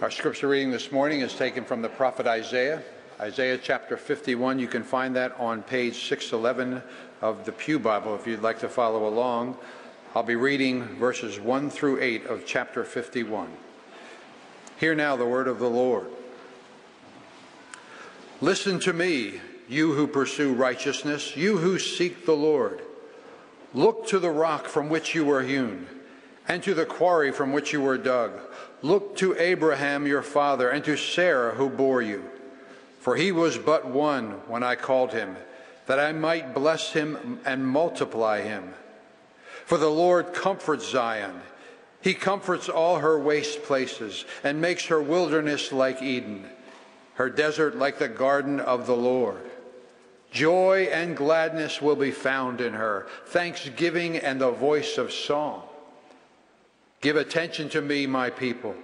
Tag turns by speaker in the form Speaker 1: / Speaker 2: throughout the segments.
Speaker 1: Our scripture reading this morning is taken from the prophet Isaiah, Isaiah chapter 51. You can find that on page 611 of the Pew Bible if you'd like to follow along. I'll be reading verses 1 through 8 of chapter 51. Hear now the word of the Lord. Listen to me, you who pursue righteousness, you who seek the Lord. Look to the rock from which you were hewn, and to the quarry from which you were dug. Look to Abraham your father, and to Sarah who bore you. For he was but one when I called him, that I might bless him and multiply him. For the Lord comforts Zion. He comforts all her waste places and makes her wilderness like Eden, her desert like the garden of the Lord. Joy and gladness will be found in her, thanksgiving and the voice of song. Give attention to me, my people,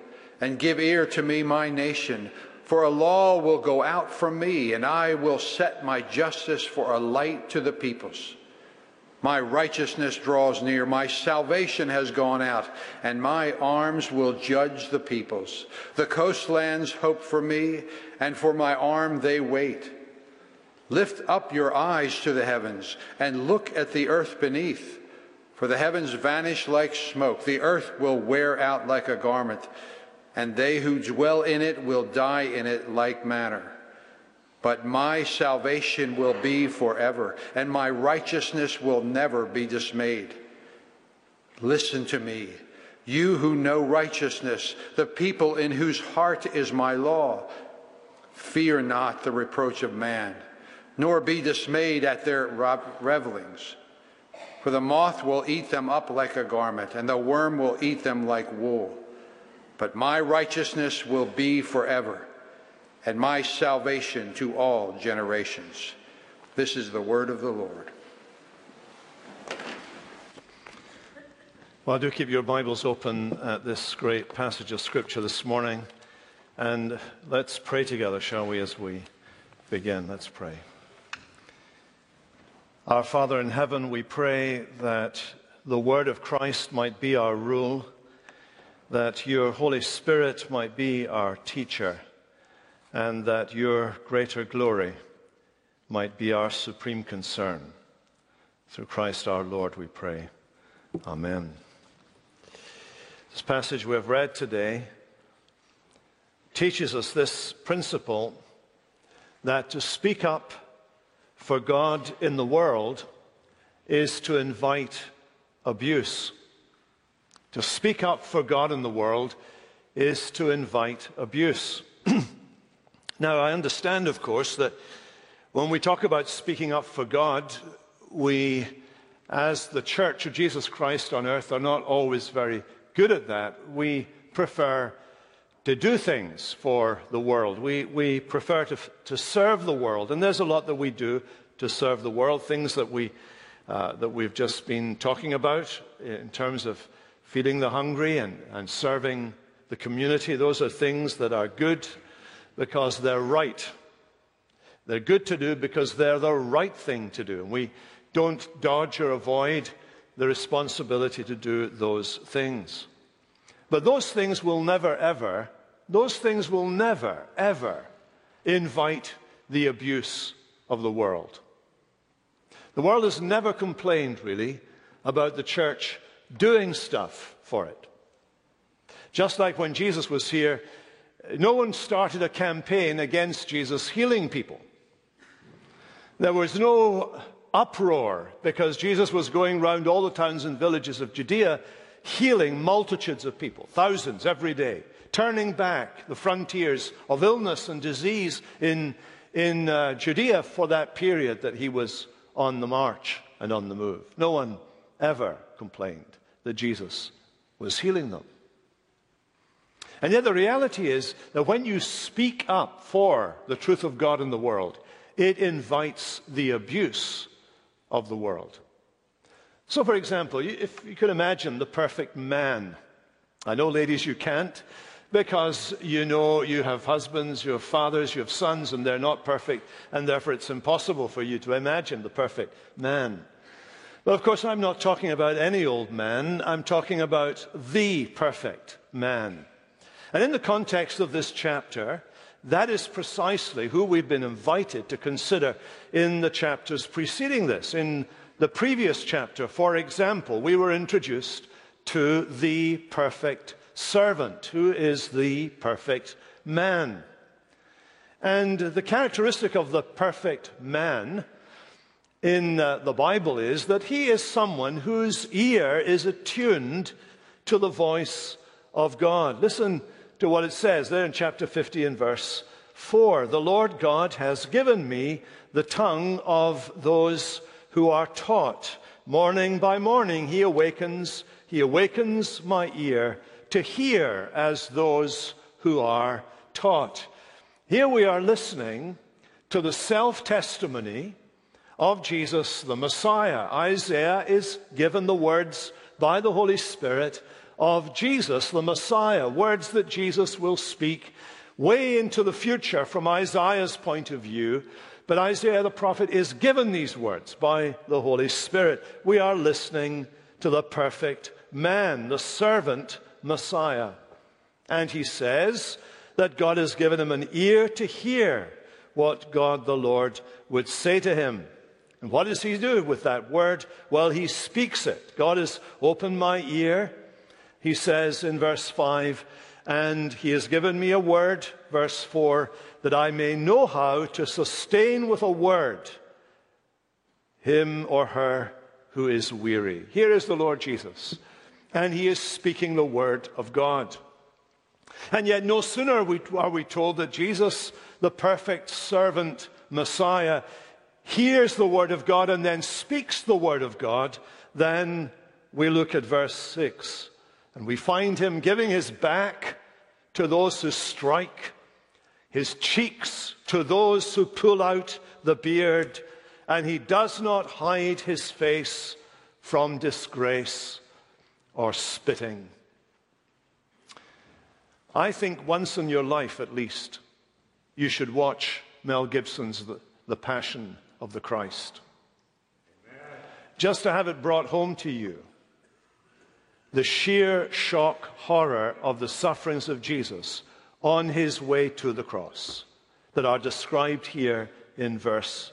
Speaker 1: and give ear to me, my nation. For a law will go out from me, and I will set my justice for a light to the peoples. My righteousness draws near, my salvation has gone out, and my arms will judge the peoples. The coastlands hope for me, and for my arm they wait. Lift up your eyes to the heavens, and look at the earth beneath. For the heavens vanish like smoke, the earth will wear out like a garment, and they who dwell in it will die in it like manner. But my salvation will be forever, and my righteousness will never be dismayed. Listen to me, you who know righteousness, the people in whose heart is my law. Fear not the reproach of man, nor be dismayed at their revelings. For the moth will eat them up like a garment, and the worm will eat them like wool. But my righteousness will be forever and my salvation to all generations. This is the word of the Lord.
Speaker 2: Well, do keep your Bibles open at this great passage of Scripture this morning. And let's pray together, shall we, as we begin? Let's pray. Our Father in heaven, we pray that the word of Christ might be our rule, that your Holy Spirit might be our teacher and that your greater glory might be our supreme concern. Through Christ our Lord, we pray. Amen. This passage we have read today teaches us this principle that to speak up for God in the world is to invite abuse. To speak up for God in the world is to invite abuse. Now, I understand, of course, that when we talk about speaking up for God, we, as the Church of Jesus Christ on earth, are not always very good at that. We prefer to do things for the world. We, we prefer to, to serve the world. And there's a lot that we do to serve the world, things that, we, uh, that we've just been talking about in terms of feeding the hungry and, and serving the community. Those are things that are good because they're right. They're good to do because they're the right thing to do. And we don't dodge or avoid the responsibility to do those things. But those things will never, ever, those things will never, ever invite the abuse of the world. The world has never complained, really, about the church doing stuff for it. Just like when Jesus was here, no one started a campaign against Jesus healing people. There was no uproar because Jesus was going around all the towns and villages of Judea healing multitudes of people, thousands every day, turning back the frontiers of illness and disease in, in uh, Judea for that period that he was on the march and on the move. No one ever complained that Jesus was healing them. And yet, the reality is that when you speak up for the truth of God in the world, it invites the abuse of the world. So, for example, if you could imagine the perfect man, I know, ladies, you can't because you know you have husbands, you have fathers, you have sons, and they're not perfect, and therefore it's impossible for you to imagine the perfect man. But of course, I'm not talking about any old man, I'm talking about the perfect man. And in the context of this chapter, that is precisely who we've been invited to consider in the chapters preceding this. In the previous chapter, for example, we were introduced to the perfect servant, who is the perfect man. And the characteristic of the perfect man in uh, the Bible is that he is someone whose ear is attuned to the voice of God. Listen to what it says there in chapter 50 and verse 4. The Lord God has given me the tongue of those who are taught. Morning by morning he awakens, he awakens my ear to hear as those who are taught. Here we are listening to the self testimony of Jesus the Messiah. Isaiah is given the words by the Holy Spirit of Jesus the Messiah, words that Jesus will speak way into the future from Isaiah's point of view. But Isaiah the prophet is given these words by the Holy Spirit. We are listening to the perfect man, the servant Messiah. And he says that God has given him an ear to hear what God the Lord would say to him. And what does he do with that word? Well, he speaks it. God has opened my ear, he says in verse 5, and he has given me a word, verse 4, that I may know how to sustain with a word him or her who is weary. Here is the Lord Jesus and he is speaking the word of God. And yet, no sooner are we told that Jesus, the perfect servant Messiah, hears the word of God and then speaks the word of God, than we look at verse 6 and we find him giving his back to those who strike, his cheeks to those who pull out the beard, and he does not hide his face from disgrace or spitting. I think once in your life, at least, you should watch Mel Gibson's The, the Passion of the Christ. Amen. Just to have it brought home to you the sheer shock horror of the sufferings of Jesus on his way to the cross that are described here in verse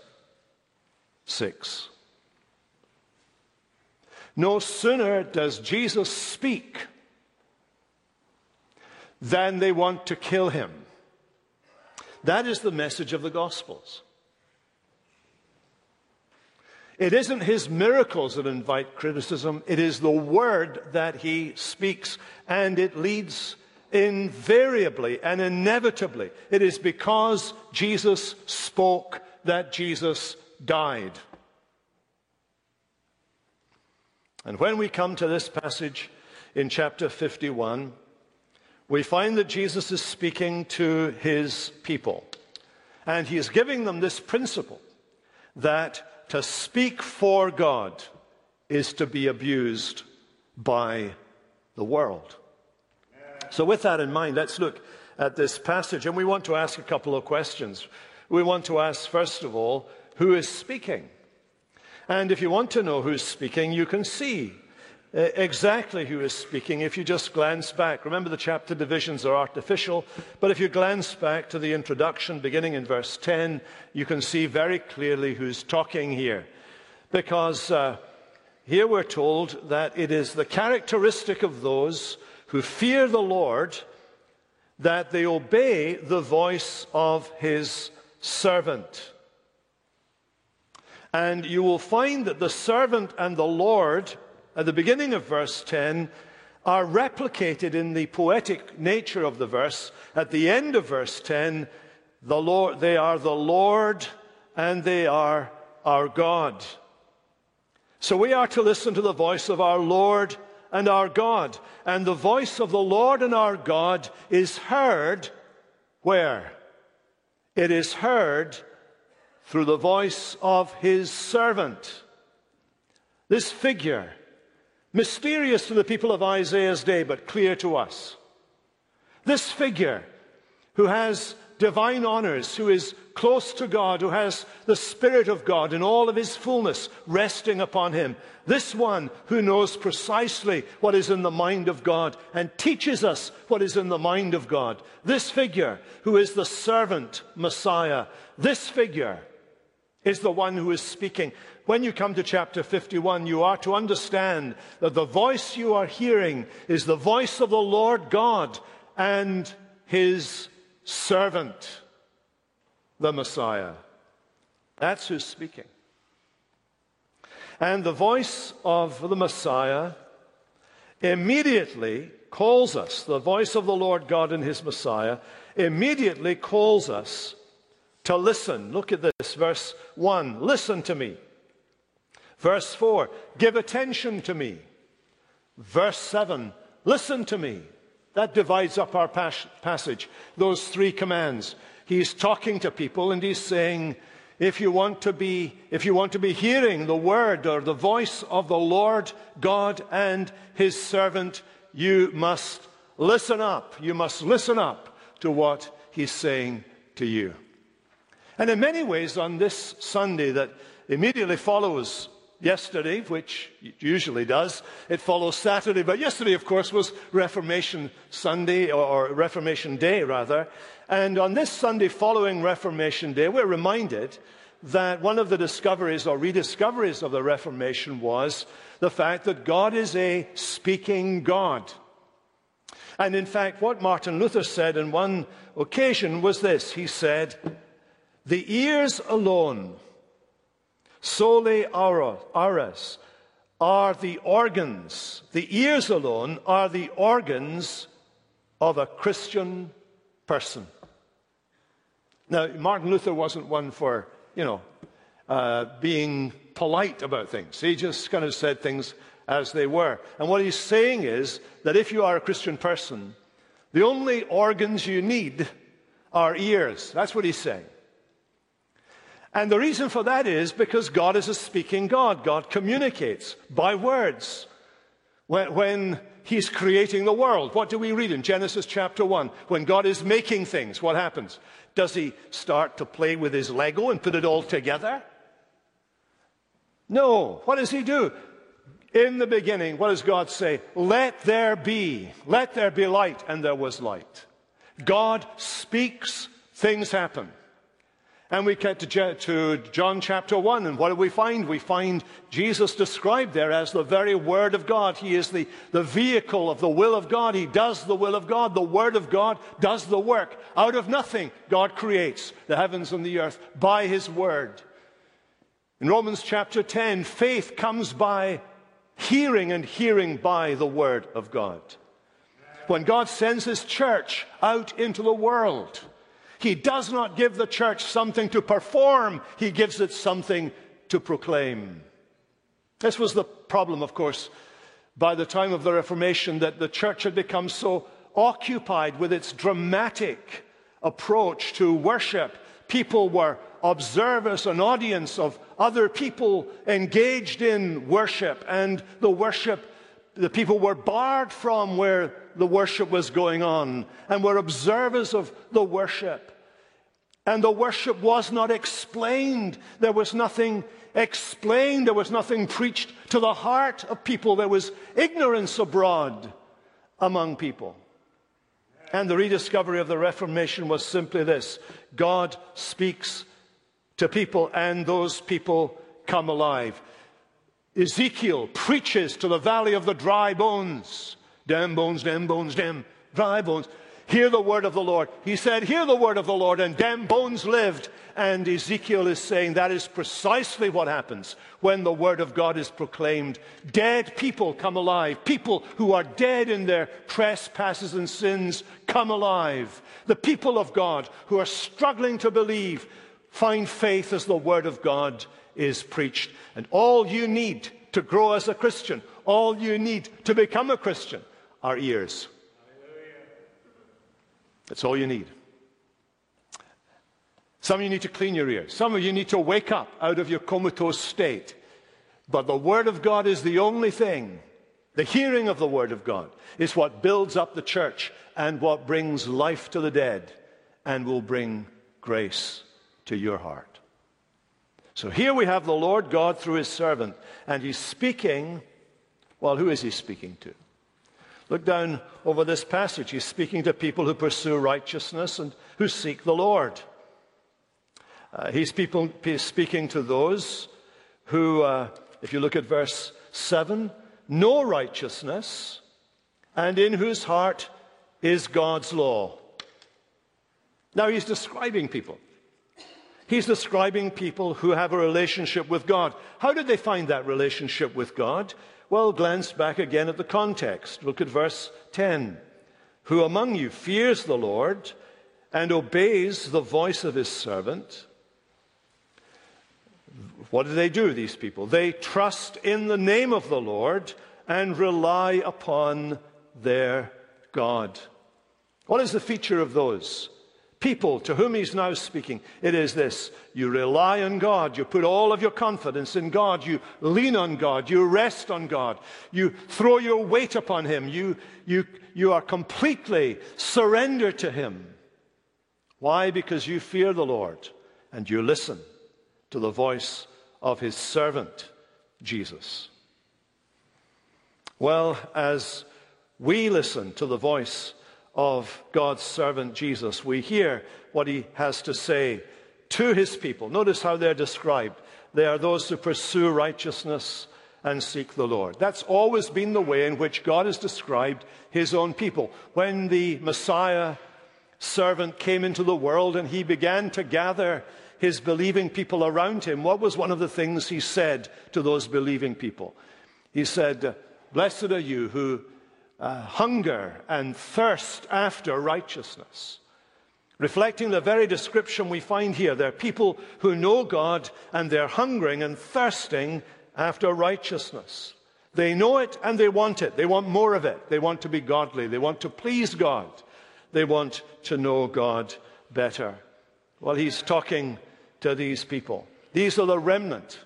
Speaker 2: 6. No sooner does Jesus speak than they want to kill him. That is the message of the Gospels. It isn't his miracles that invite criticism, it is the word that he speaks, and it leads invariably and inevitably. It is because Jesus spoke that Jesus died. And when we come to this passage in chapter 51, we find that Jesus is speaking to his people. And he is giving them this principle that to speak for God is to be abused by the world. So, with that in mind, let's look at this passage. And we want to ask a couple of questions. We want to ask, first of all, who is speaking? And if you want to know who's speaking, you can see uh, exactly who is speaking if you just glance back. Remember, the chapter divisions are artificial, but if you glance back to the introduction beginning in verse 10, you can see very clearly who's talking here. Because uh, here we're told that it is the characteristic of those who fear the Lord that they obey the voice of his servant. And you will find that the servant and the Lord, at the beginning of verse 10, are replicated in the poetic nature of the verse. At the end of verse 10, the Lord, they are the Lord and they are our God. So we are to listen to the voice of our Lord and our God. And the voice of the Lord and our God is heard where? It is heard through the voice of his servant. This figure, mysterious to the people of Isaiah's day, but clear to us. This figure, who has divine honors, who is close to God, who has the Spirit of God in all of his fullness resting upon him. This one who knows precisely what is in the mind of God and teaches us what is in the mind of God. This figure who is the servant Messiah. This figure is the one who is speaking. When you come to chapter 51, you are to understand that the voice you are hearing is the voice of the Lord God and his servant, the Messiah. That's who's speaking. And the voice of the Messiah immediately calls us, the voice of the Lord God and his Messiah immediately calls us to listen. Look at this, verse 1 listen to me. Verse 4 give attention to me. Verse 7 listen to me. That divides up our pas- passage, those three commands. He's talking to people and he's saying, if you want to be, if you want to be hearing the word or the voice of the Lord God and his servant, you must listen up. You must listen up to what he's saying to you. And in many ways, on this Sunday that immediately follows yesterday, which it usually does, it follows Saturday. But yesterday, of course, was Reformation Sunday, or Reformation Day, rather. And on this Sunday following Reformation Day, we're reminded that one of the discoveries or rediscoveries of the Reformation was the fact that God is a speaking God. And in fact, what Martin Luther said on one occasion was this He said, the ears alone, solae aures, are the organs, the ears alone are the organs of a Christian person. Now, Martin Luther wasn't one for, you know, uh, being polite about things. He just kind of said things as they were. And what he's saying is that if you are a Christian person, the only organs you need are ears. That's what he's saying. And the reason for that is because God is a speaking God. God communicates by words. When, when, He's creating the world, what do we read in Genesis chapter 1? When God is making things, what happens? Does He start to play with His Lego and put it all together? No. What does He do? In the beginning, what does God say? Let there be. Let there be light. And there was light. God speaks, things happen. And we get to, to John chapter 1, and what do we find? We find Jesus described there as the very Word of God. He is the, the vehicle of the will of God. He does the will of God. The Word of God does the work. Out of nothing, God creates the heavens and the earth by His Word. In Romans chapter 10, faith comes by hearing, and hearing by the Word of God. When God sends His church out into the world, he does not give the church something to perform, he gives it something to proclaim. This was the problem, of course, by the time of the Reformation, that the church had become so occupied with its dramatic approach to worship. People were observers, an audience of other people engaged in worship, and the worship the people were barred from where the worship was going on and were observers of the worship. And the worship was not explained. There was nothing explained. There was nothing preached to the heart of people. There was ignorance abroad among people. And the rediscovery of the Reformation was simply this God speaks to people, and those people come alive. Ezekiel preaches to the valley of the dry bones. Damn bones, damn bones, damn dry bones. Hear the word of the Lord. He said, Hear the word of the Lord, and damn bones lived. And Ezekiel is saying that is precisely what happens when the word of God is proclaimed. Dead people come alive. People who are dead in their trespasses and sins come alive. The people of God who are struggling to believe find faith as the word of God is preached. And all you need to grow as a Christian, all you need to become a Christian are ears. That's all you need. Some of you need to clean your ears. Some of you need to wake up out of your comatose state. But the Word of God is the only thing. The hearing of the Word of God is what builds up the church and what brings life to the dead and will bring grace to your heart. So here we have the Lord God through his servant, and he's speaking. Well, who is he speaking to? Look down over this passage. He's speaking to people who pursue righteousness and who seek the Lord. Uh, he's, people, he's speaking to those who, uh, if you look at verse 7, know righteousness and in whose heart is God's law. Now he's describing people. He's describing people who have a relationship with God. How did they find that relationship with God? Well, glance back again at the context. Look at verse 10. Who among you fears the Lord and obeys the voice of his servant? What do they do, these people? They trust in the name of the Lord and rely upon their God. What is the feature of those? People to whom he's now speaking, it is this. You rely on God. You put all of your confidence in God. You lean on God. You rest on God. You throw your weight upon him. You, you, you are completely surrendered to him. Why? Because you fear the Lord and you listen to the voice of his servant, Jesus. Well, as we listen to the voice of God's servant Jesus, we hear what he has to say to his people. Notice how they're described. They are those who pursue righteousness and seek the Lord. That's always been the way in which God has described his own people. When the Messiah servant came into the world and he began to gather his believing people around him, what was one of the things he said to those believing people? He said, Blessed are you who uh, hunger and thirst after righteousness. Reflecting the very description we find here, they're people who know God and they're hungering and thirsting after righteousness. They know it and they want it. They want more of it. They want to be godly. They want to please God. They want to know God better. Well, he's talking to these people. These are the remnant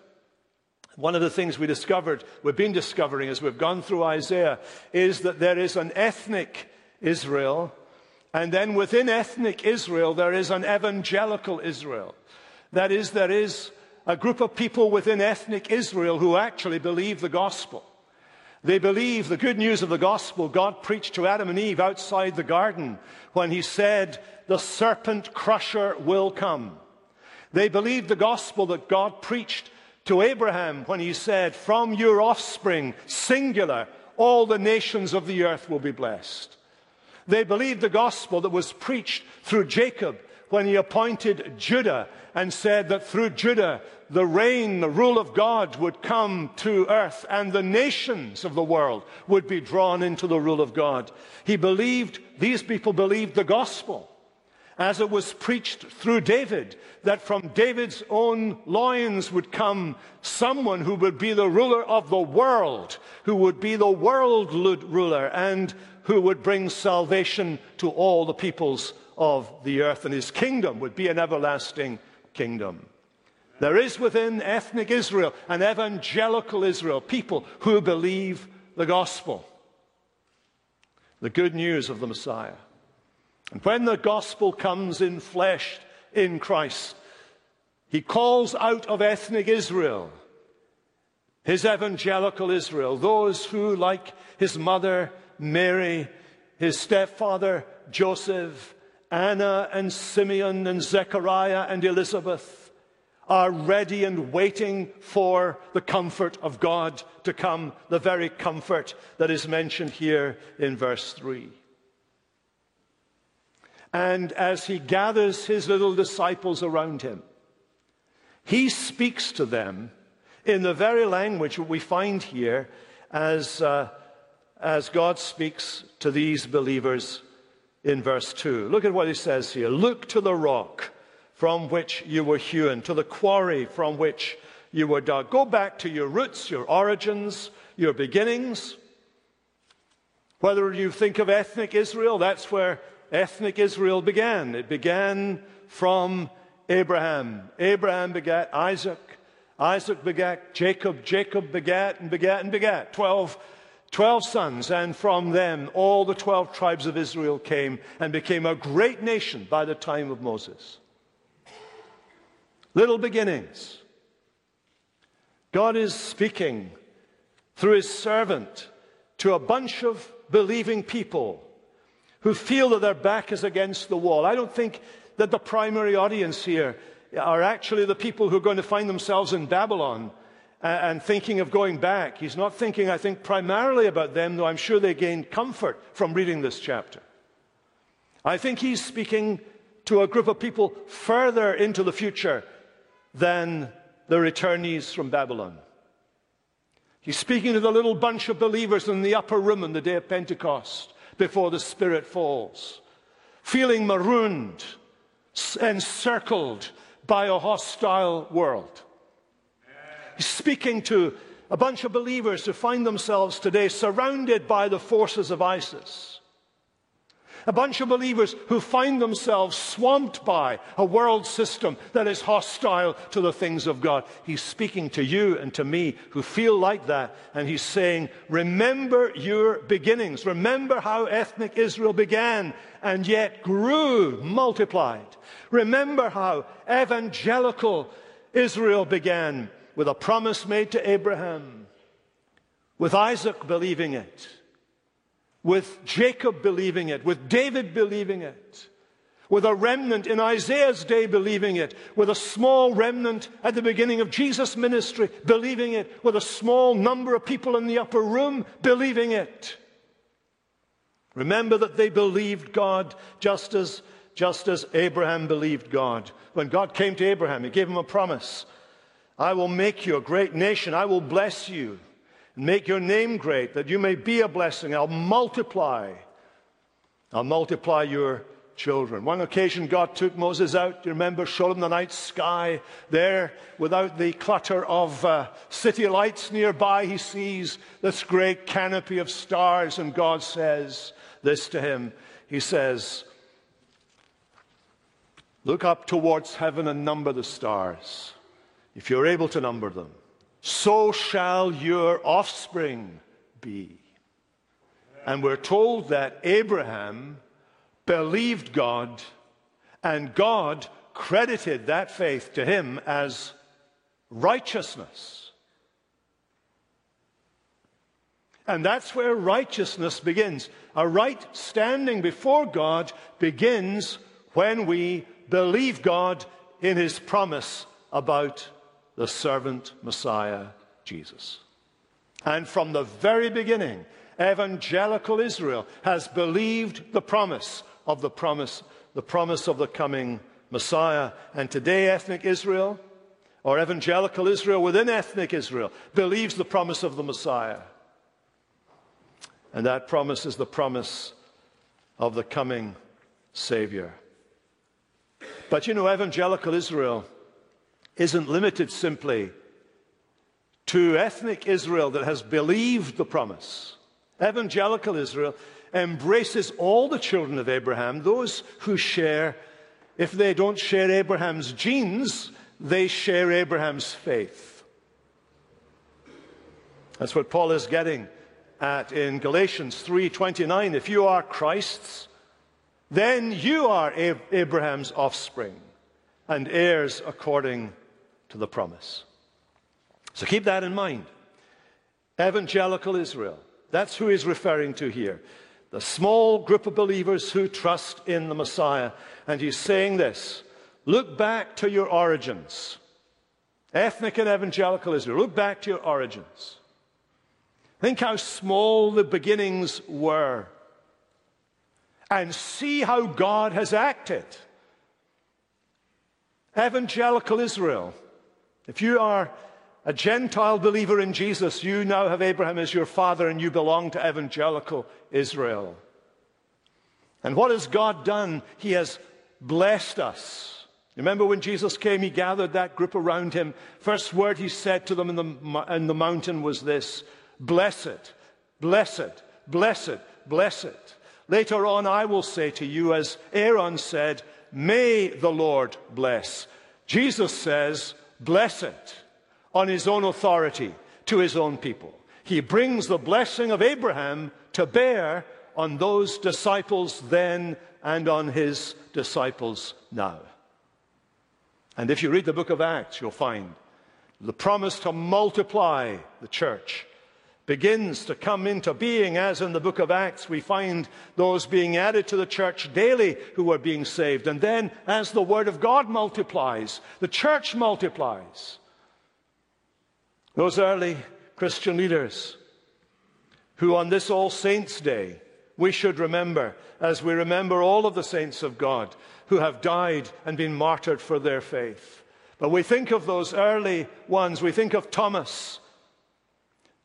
Speaker 2: one of the things we discovered, we've been discovering as we've gone through Isaiah, is that there is an ethnic Israel, and then within ethnic Israel, there is an evangelical Israel. That is, there is a group of people within ethnic Israel who actually believe the gospel. They believe the good news of the gospel God preached to Adam and Eve outside the garden when he said, The serpent crusher will come. They believe the gospel that God preached to Abraham when he said, From your offspring, singular, all the nations of the earth will be blessed. They believed the gospel that was preached through Jacob when he appointed Judah and said that through Judah the reign, the rule of God would come to earth and the nations of the world would be drawn into the rule of God. He believed, these people believed the gospel as it was preached through David, that from David's own loins would come someone who would be the ruler of the world, who would be the world ruler, and who would bring salvation to all the peoples of the earth, and his kingdom would be an everlasting kingdom. There is within ethnic Israel an evangelical Israel, people who believe the gospel, the good news of the Messiah. And when the gospel comes in flesh in Christ, he calls out of ethnic Israel, his evangelical Israel, those who, like his mother Mary, his stepfather Joseph, Anna and Simeon and Zechariah and Elizabeth, are ready and waiting for the comfort of God to come, the very comfort that is mentioned here in verse 3. And as he gathers his little disciples around him, he speaks to them in the very language we find here as, uh, as God speaks to these believers in verse 2. Look at what he says here. Look to the rock from which you were hewn, to the quarry from which you were dug. Go back to your roots, your origins, your beginnings. Whether you think of ethnic Israel, that's where ethnic Israel began. It began from Abraham. Abraham begat Isaac. Isaac begat Jacob. Jacob begat and begat and begat. Twelve Twelve sons, and from them all the twelve tribes of Israel came and became a great nation by the time of Moses. Little beginnings. God is speaking through his servant to a bunch of believing people who feel that their back is against the wall. I don't think that the primary audience here are actually the people who are going to find themselves in Babylon uh, and thinking of going back. He's not thinking, I think, primarily about them, though I'm sure they gained comfort from reading this chapter. I think he's speaking to a group of people further into the future than the returnees from Babylon. He's speaking to the little bunch of believers in the upper room on the day of Pentecost before the Spirit falls, feeling marooned, encircled by a hostile world. He's speaking to a bunch of believers who find themselves today surrounded by the forces of ISIS. A bunch of believers who find themselves swamped by a world system that is hostile to the things of God. He's speaking to you and to me who feel like that, and he's saying, Remember your beginnings. Remember how ethnic Israel began and yet grew, multiplied. Remember how evangelical Israel began with a promise made to Abraham, with Isaac believing it, with Jacob believing it, with David believing it, with a remnant in Isaiah's day believing it, with a small remnant at the beginning of Jesus' ministry believing it, with a small number of people in the upper room believing it. Remember that they believed God just as, just as Abraham believed God. When God came to Abraham, he gave him a promise. I will make you a great nation. I will bless you make your name great, that you may be a blessing. I'll multiply. I'll multiply your children. One occasion, God took Moses out. You remember, showed him the night sky there without the clutter of uh, city lights nearby. He sees this great canopy of stars, and God says this to him. He says, Look up towards heaven and number the stars if you're able to number them, so shall your offspring be. And we're told that Abraham believed God, and God credited that faith to him as righteousness. And that's where righteousness begins. A right standing before God begins when we believe God in his promise about the servant Messiah, Jesus. And from the very beginning, evangelical Israel has believed the promise of the promise, the promise of the coming Messiah. And today, ethnic Israel, or evangelical Israel within ethnic Israel, believes the promise of the Messiah. And that promise is the promise of the coming Savior. But you know, evangelical Israel isn't limited simply to ethnic Israel that has believed the promise. Evangelical Israel embraces all the children of Abraham, those who share, if they don't share Abraham's genes, they share Abraham's faith. That's what Paul is getting at in Galatians 3:29 if you are Christ's then you are Abraham's offspring and heirs according to the promise. So keep that in mind. Evangelical Israel. That's who he's referring to here. The small group of believers who trust in the Messiah. And he's saying this look back to your origins. Ethnic and evangelical Israel, look back to your origins. Think how small the beginnings were. And see how God has acted. Evangelical Israel if you are a Gentile believer in Jesus, you now have Abraham as your father and you belong to evangelical Israel. And what has God done? He has blessed us. Remember when Jesus came, he gathered that group around him. First word he said to them in the, in the mountain was this Blessed, blessed, blessed, blessed. Later on, I will say to you, as Aaron said, May the Lord bless. Jesus says, bless it on his own authority to his own people. He brings the blessing of Abraham to bear on those disciples then and on his disciples now. And if you read the book of Acts, you'll find the promise to multiply the church begins to come into being, as in the book of Acts, we find those being added to the church daily who are being saved. And then, as the word of God multiplies, the church multiplies. Those early Christian leaders who, on this All Saints' Day, we should remember as we remember all of the saints of God who have died and been martyred for their faith. But we think of those early ones. We think of Thomas,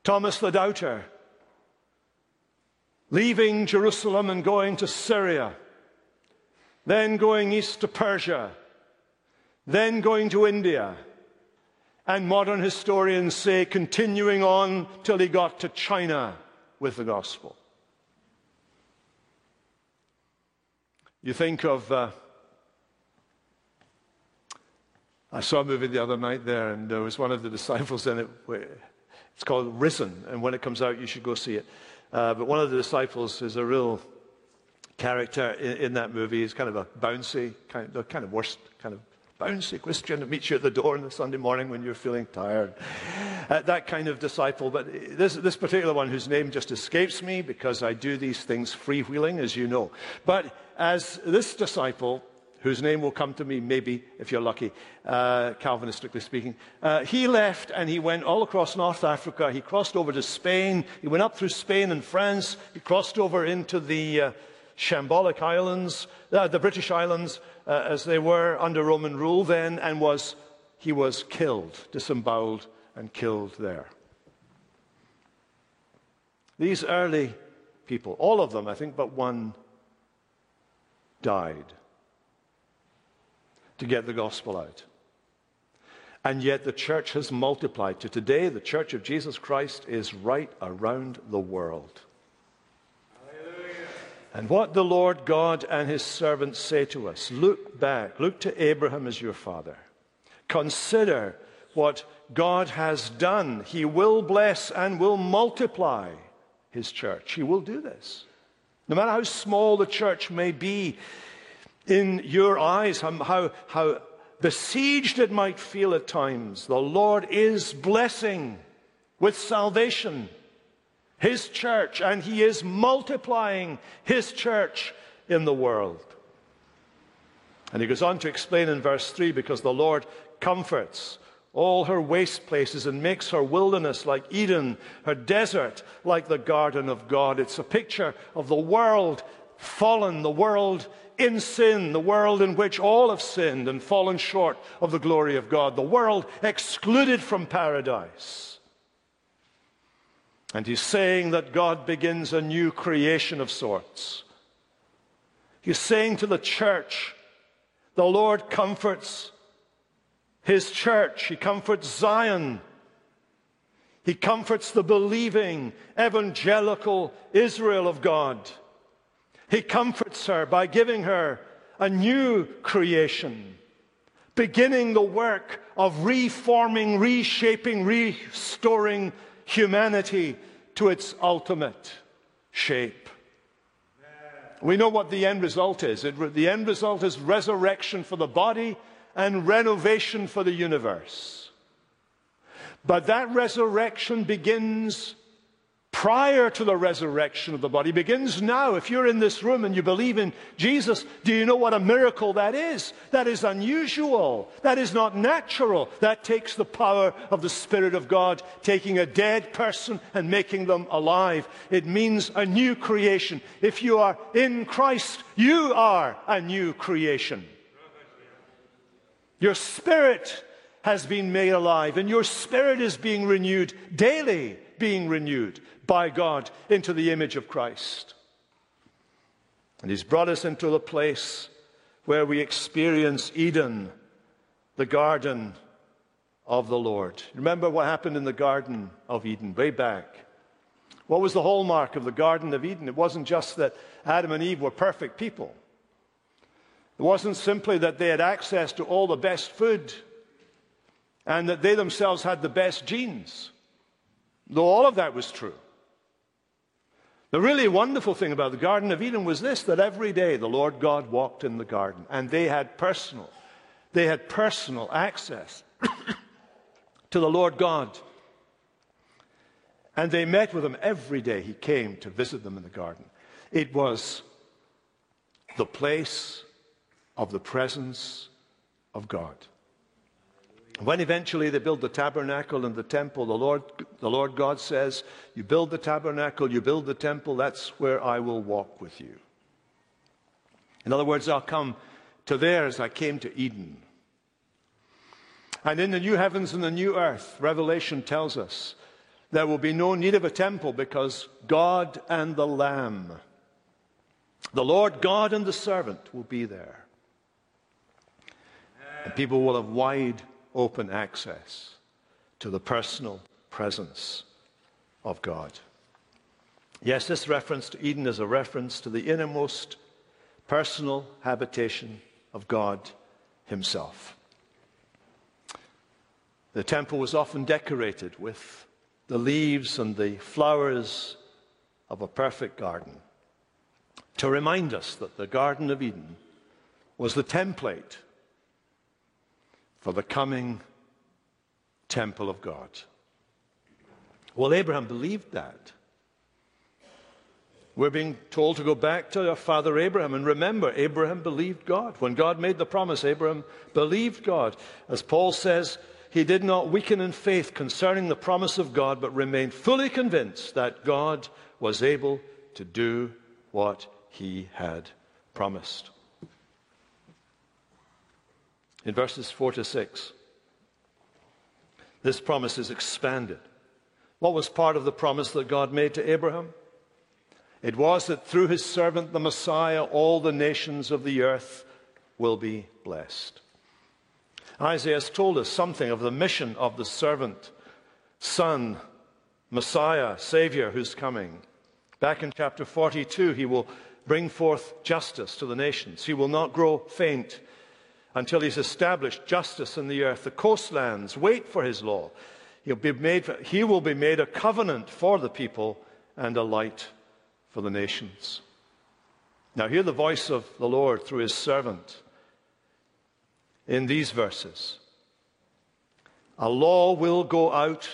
Speaker 2: Thomas the Doubter, leaving Jerusalem and going to Syria, then going east to Persia, then going to India, and modern historians say continuing on till he got to China with the gospel. You think of uh, I saw a movie the other night there, and there was one of the disciples in it. It's called Risen, and when it comes out, you should go see it. Uh, but one of the disciples is a real character in, in that movie. He's kind of a bouncy, kind of, the kind of worst, kind of bouncy Christian that meets you at the door on the Sunday morning when you're feeling tired. Uh, that kind of disciple. But this, this particular one, whose name just escapes me because I do these things freewheeling, as you know. But as this disciple whose name will come to me maybe if you're lucky, uh, Calvinistically speaking. Uh, he left and he went all across North Africa. He crossed over to Spain. He went up through Spain and France. He crossed over into the uh, Shambolic Islands, uh, the British Islands, uh, as they were under Roman rule then, and was he was killed, disemboweled, and killed there. These early people, all of them, I think, but one died to get the gospel out. And yet the church has multiplied. To today, the church of Jesus Christ is right around the world. Hallelujah. And what the Lord God and his servants say to us look back, look to Abraham as your father. Consider what God has done. He will bless and will multiply his church. He will do this. No matter how small the church may be, in your eyes, um, how, how besieged it might feel at times, the Lord is blessing with salvation His church, and He is multiplying His church in the world. And he goes on to explain in verse 3 because the Lord comforts all her waste places and makes her wilderness like Eden, her desert like the garden of God. It's a picture of the world fallen, the world in sin, the world in which all have sinned and fallen short of the glory of God, the world excluded from paradise. And he's saying that God begins a new creation of sorts. He's saying to the church, the Lord comforts his church, he comforts Zion. He comforts the believing evangelical Israel of God. He comforts her by giving her a new creation, beginning the work of reforming, reshaping, restoring humanity to its ultimate shape. We know what the end result is. It, the end result is resurrection for the body and renovation for the universe. But that resurrection begins prior to the resurrection of the body begins now. If you're in this room and you believe in Jesus, do you know what a miracle that is? That is unusual. That is not natural. That takes the power of the Spirit of God, taking a dead person and making them alive. It means a new creation. If you are in Christ, you are a new creation. Your spirit has been made alive, and your spirit is being renewed daily, being renewed by God into the image of Christ. And He's brought us into a place where we experience Eden, the garden of the Lord. Remember what happened in the Garden of Eden way back. What was the hallmark of the Garden of Eden? It wasn't just that Adam and Eve were perfect people. It wasn't simply that they had access to all the best food and that they themselves had the best genes. though all of that was true. The really wonderful thing about the Garden of Eden was this that every day the Lord God walked in the garden, and they had personal, they had personal access to the Lord God. And they met with him every day. He came to visit them in the garden. It was the place of the presence of God. When eventually they build the tabernacle and the temple, the Lord, the Lord God says, You build the tabernacle, you build the temple, that's where I will walk with you. In other words, I'll come to there as I came to Eden. And in the new heavens and the new earth, Revelation tells us there will be no need of a temple because God and the Lamb, the Lord God and the servant will be there. And people will have wide open access to the personal presence of God. Yes, this reference to Eden is a reference to the innermost personal habitation of God Himself. The temple was often decorated with the leaves and the flowers of a perfect garden to remind us that the Garden of Eden was the template for the coming temple of God. Well, Abraham believed that. We're being told to go back to our father Abraham and remember, Abraham believed God. When God made the promise, Abraham believed God. As Paul says, he did not weaken in faith concerning the promise of God, but remained fully convinced that God was able to do what he had promised in verses 4 to 6. This promise is expanded. What was part of the promise that God made to Abraham? It was that through his servant, the Messiah, all the nations of the earth will be blessed. Isaiah has told us something of the mission of the servant, son, Messiah, Savior who's coming. Back in chapter 42, he will bring forth justice to the nations. He will not grow faint until he's established justice in the earth. The coastlands wait for his law. He'll be made, he will be made a covenant for the people and a light for the nations. Now, hear the voice of the Lord through his servant in these verses. A law will go out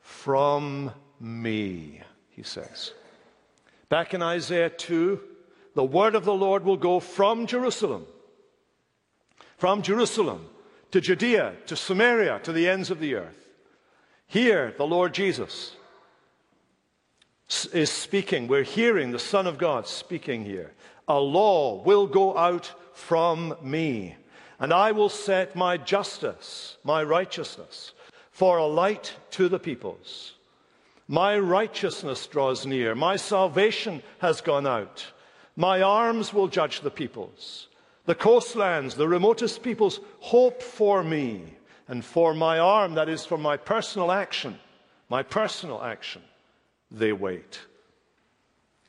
Speaker 2: from me, he says. Back in Isaiah 2, the word of the Lord will go from Jerusalem from Jerusalem to Judea to Samaria to the ends of the earth. Here, the Lord Jesus is speaking. We're hearing the Son of God speaking here. A law will go out from me, and I will set my justice, my righteousness, for a light to the peoples. My righteousness draws near. My salvation has gone out. My arms will judge the peoples. The coastlands, the remotest peoples hope for me and for my arm, that is, for my personal action, my personal action. They wait.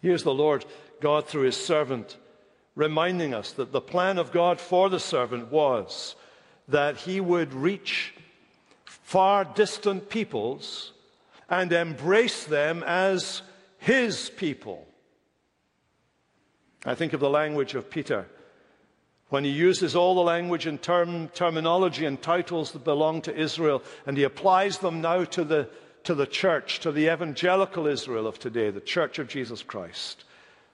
Speaker 2: Here's the Lord God through his servant reminding us that the plan of God for the servant was that he would reach far distant peoples and embrace them as his people. I think of the language of Peter when he uses all the language and term, terminology and titles that belong to Israel, and he applies them now to the, to the church, to the evangelical Israel of today, the church of Jesus Christ.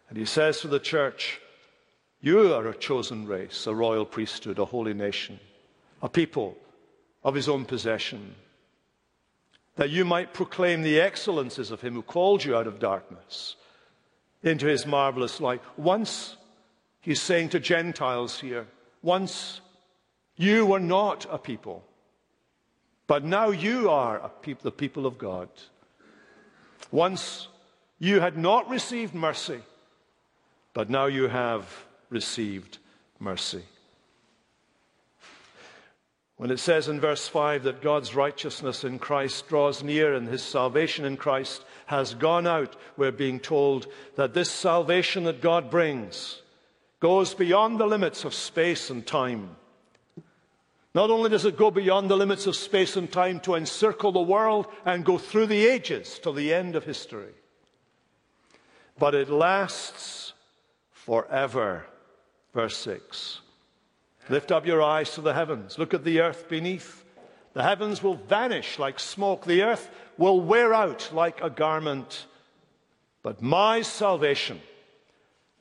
Speaker 2: And he says to the church, You are a chosen race, a royal priesthood, a holy nation, a people of his own possession, that you might proclaim the excellences of him who called you out of darkness into his marvelous light. Once He's saying to Gentiles here, once you were not a people, but now you are the people of God. Once you had not received mercy, but now you have received mercy. When it says in verse 5 that God's righteousness in Christ draws near and his salvation in Christ has gone out, we're being told that this salvation that God brings goes beyond the limits of space and time. Not only does it go beyond the limits of space and time to encircle the world and go through the ages till the end of history, but it lasts forever. Verse 6. Lift up your eyes to the heavens. Look at the earth beneath. The heavens will vanish like smoke. The earth will wear out like a garment. But my salvation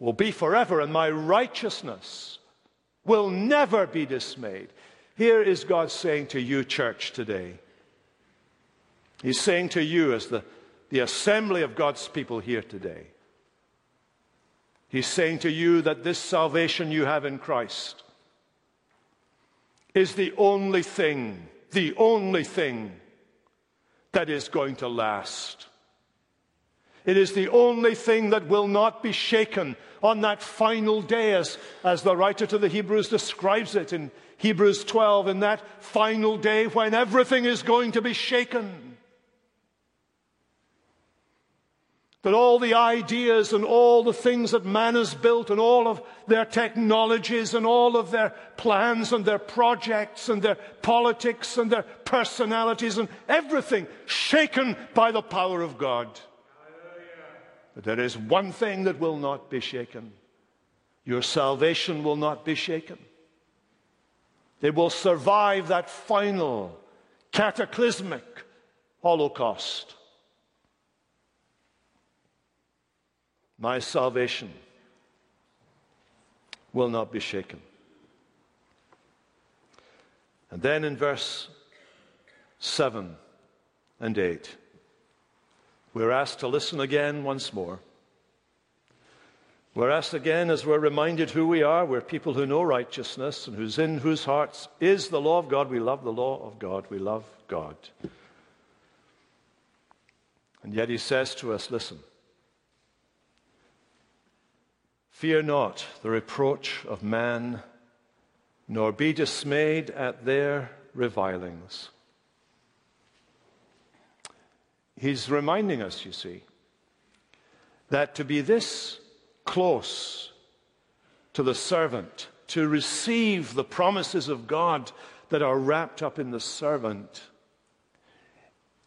Speaker 2: will be forever, and my righteousness will never be dismayed. Here is God saying to you, church, today. He's saying to you, as the, the assembly of God's people here today, He's saying to you that this salvation you have in Christ is the only thing, the only thing that is going to last. It is the only thing that will not be shaken on that final day, as, as the writer to the Hebrews describes it in Hebrews 12, in that final day when everything is going to be shaken. That all the ideas and all the things that man has built and all of their technologies and all of their plans and their projects and their politics and their personalities and everything shaken by the power of God. But there is one thing that will not be shaken. Your salvation will not be shaken. It will survive that final cataclysmic holocaust. My salvation will not be shaken. And then in verse 7 and 8, we're asked to listen again once more. We're asked again as we're reminded who we are. We're people who know righteousness and who's in whose hearts is the law of God. We love the law of God. We love God. And yet he says to us, listen, fear not the reproach of man, nor be dismayed at their revilings. He's reminding us, you see, that to be this close to the servant, to receive the promises of God that are wrapped up in the servant,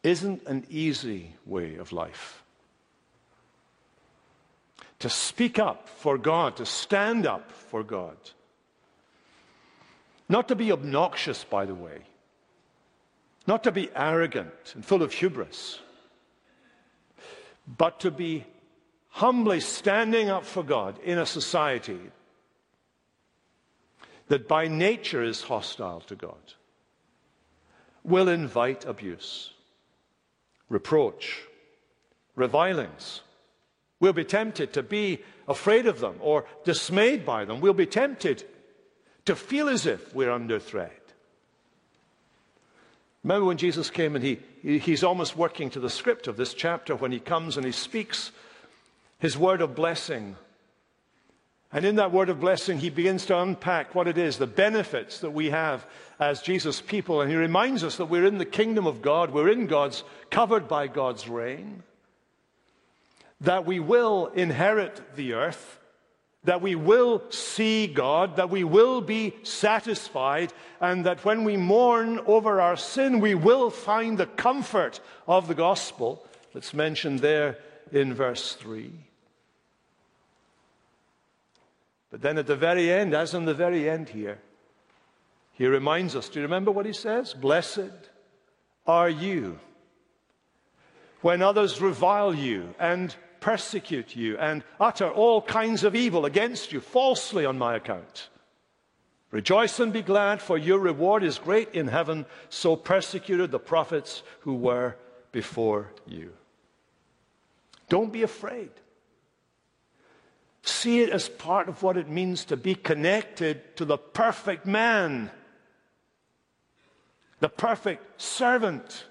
Speaker 2: isn't an easy way of life. To speak up for God, to stand up for God. Not to be obnoxious, by the way. Not to be arrogant and full of hubris but to be humbly standing up for God in a society that by nature is hostile to God will invite abuse, reproach, revilings. We'll be tempted to be afraid of them or dismayed by them. We'll be tempted to feel as if we're under threat. Remember when Jesus came and he, he's almost working to the script of this chapter when he comes and he speaks his word of blessing. And in that word of blessing, he begins to unpack what it is, the benefits that we have as Jesus' people. And he reminds us that we're in the kingdom of God, we're in God's, covered by God's reign, that we will inherit the earth, that we will see God, that we will be satisfied, and that when we mourn over our sin, we will find the comfort of the gospel that's mentioned there in verse 3. But then at the very end, as in the very end here, he reminds us do you remember what he says? Blessed are you when others revile you and persecute you and utter all kinds of evil against you falsely on my account. Rejoice and be glad, for your reward is great in heaven. So persecuted the prophets who were before you. Don't be afraid. See it as part of what it means to be connected to the perfect man, the perfect servant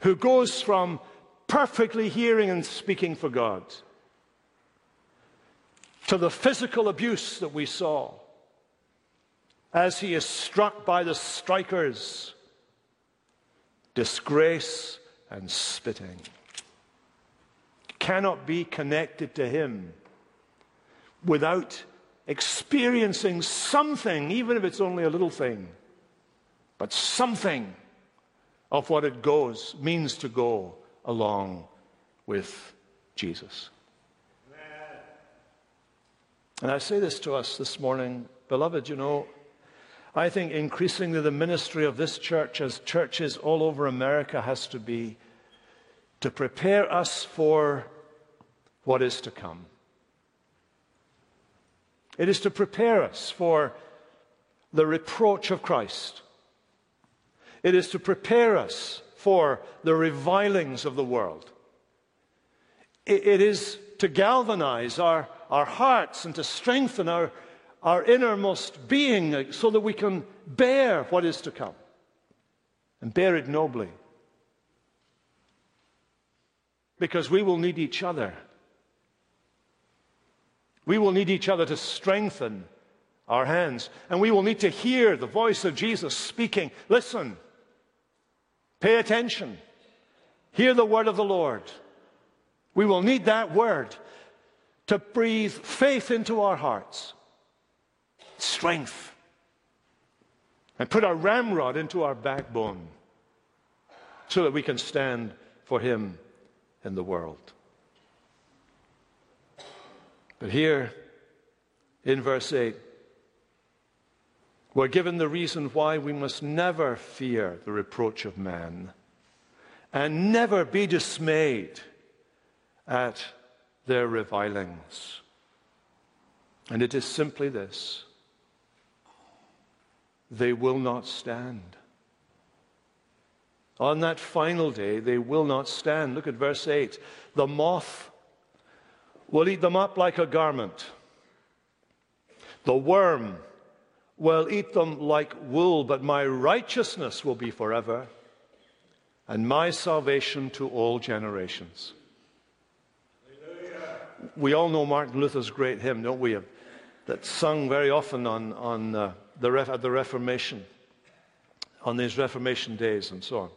Speaker 2: who goes from perfectly hearing and speaking for God, to the physical abuse that we saw as he is struck by the strikers, disgrace and spitting. Cannot be connected to him without experiencing something, even if it's only a little thing, but something of what it goes, means to go along with Jesus. Amen. And I say this to us this morning, beloved, you know, I think increasingly the ministry of this church, as churches all over America, has to be to prepare us for what is to come. It is to prepare us for the reproach of Christ. It is to prepare us for the revilings of the world. It is to galvanize our, our hearts and to strengthen our, our innermost being so that we can bear what is to come and bear it nobly. Because we will need each other. We will need each other to strengthen our hands. And we will need to hear the voice of Jesus speaking. Listen, pay attention, hear the word of the Lord. We will need that word to breathe faith into our hearts, strength, and put our ramrod into our backbone so that we can stand for Him in the world. But here in verse 8, we're given the reason why we must never fear the reproach of man and never be dismayed at their revilings. And it is simply this they will not stand. On that final day, they will not stand. Look at verse 8. The moth will eat them up like a garment, the worm will eat them like wool, but my righteousness will be forever, and my salvation to all generations we all know Martin Luther's great hymn, don't we? That's sung very often on, on uh, the, at the Reformation, on these Reformation days and so on.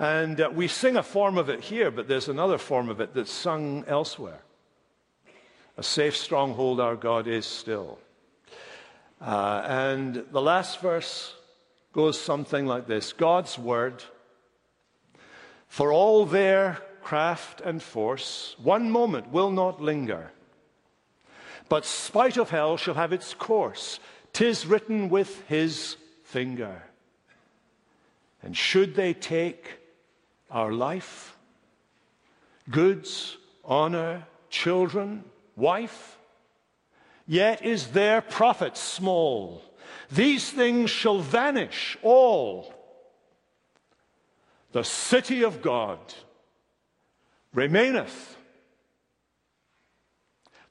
Speaker 2: And uh, we sing a form of it here, but there's another form of it that's sung elsewhere. A safe stronghold our God is still. Uh, and the last verse goes something like this God's word, for all their craft and force, one moment will not linger. But spite of hell shall have its course. Tis written with his finger. And should they take our life, goods, honor, children, wife, yet is their profit small. These things shall vanish all. The city of God remaineth.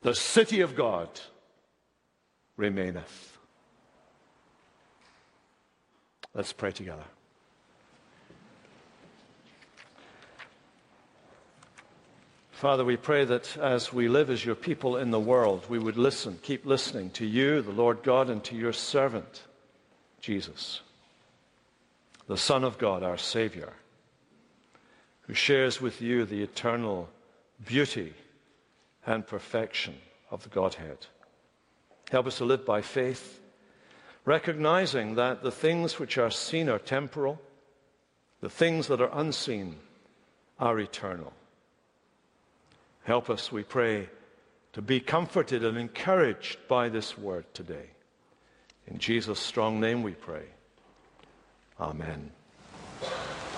Speaker 2: The city of God remaineth. Let's pray together. Father, we pray that as we live as your people in the world, we would listen, keep listening to you, the Lord God, and to your servant, Jesus, the Son of God, our Savior who shares with you the eternal beauty and perfection of the Godhead. Help us to live by faith, recognizing that the things which are seen are temporal, the things that are unseen are eternal. Help us, we pray, to be comforted and encouraged by this word today. In Jesus' strong name we pray. Amen.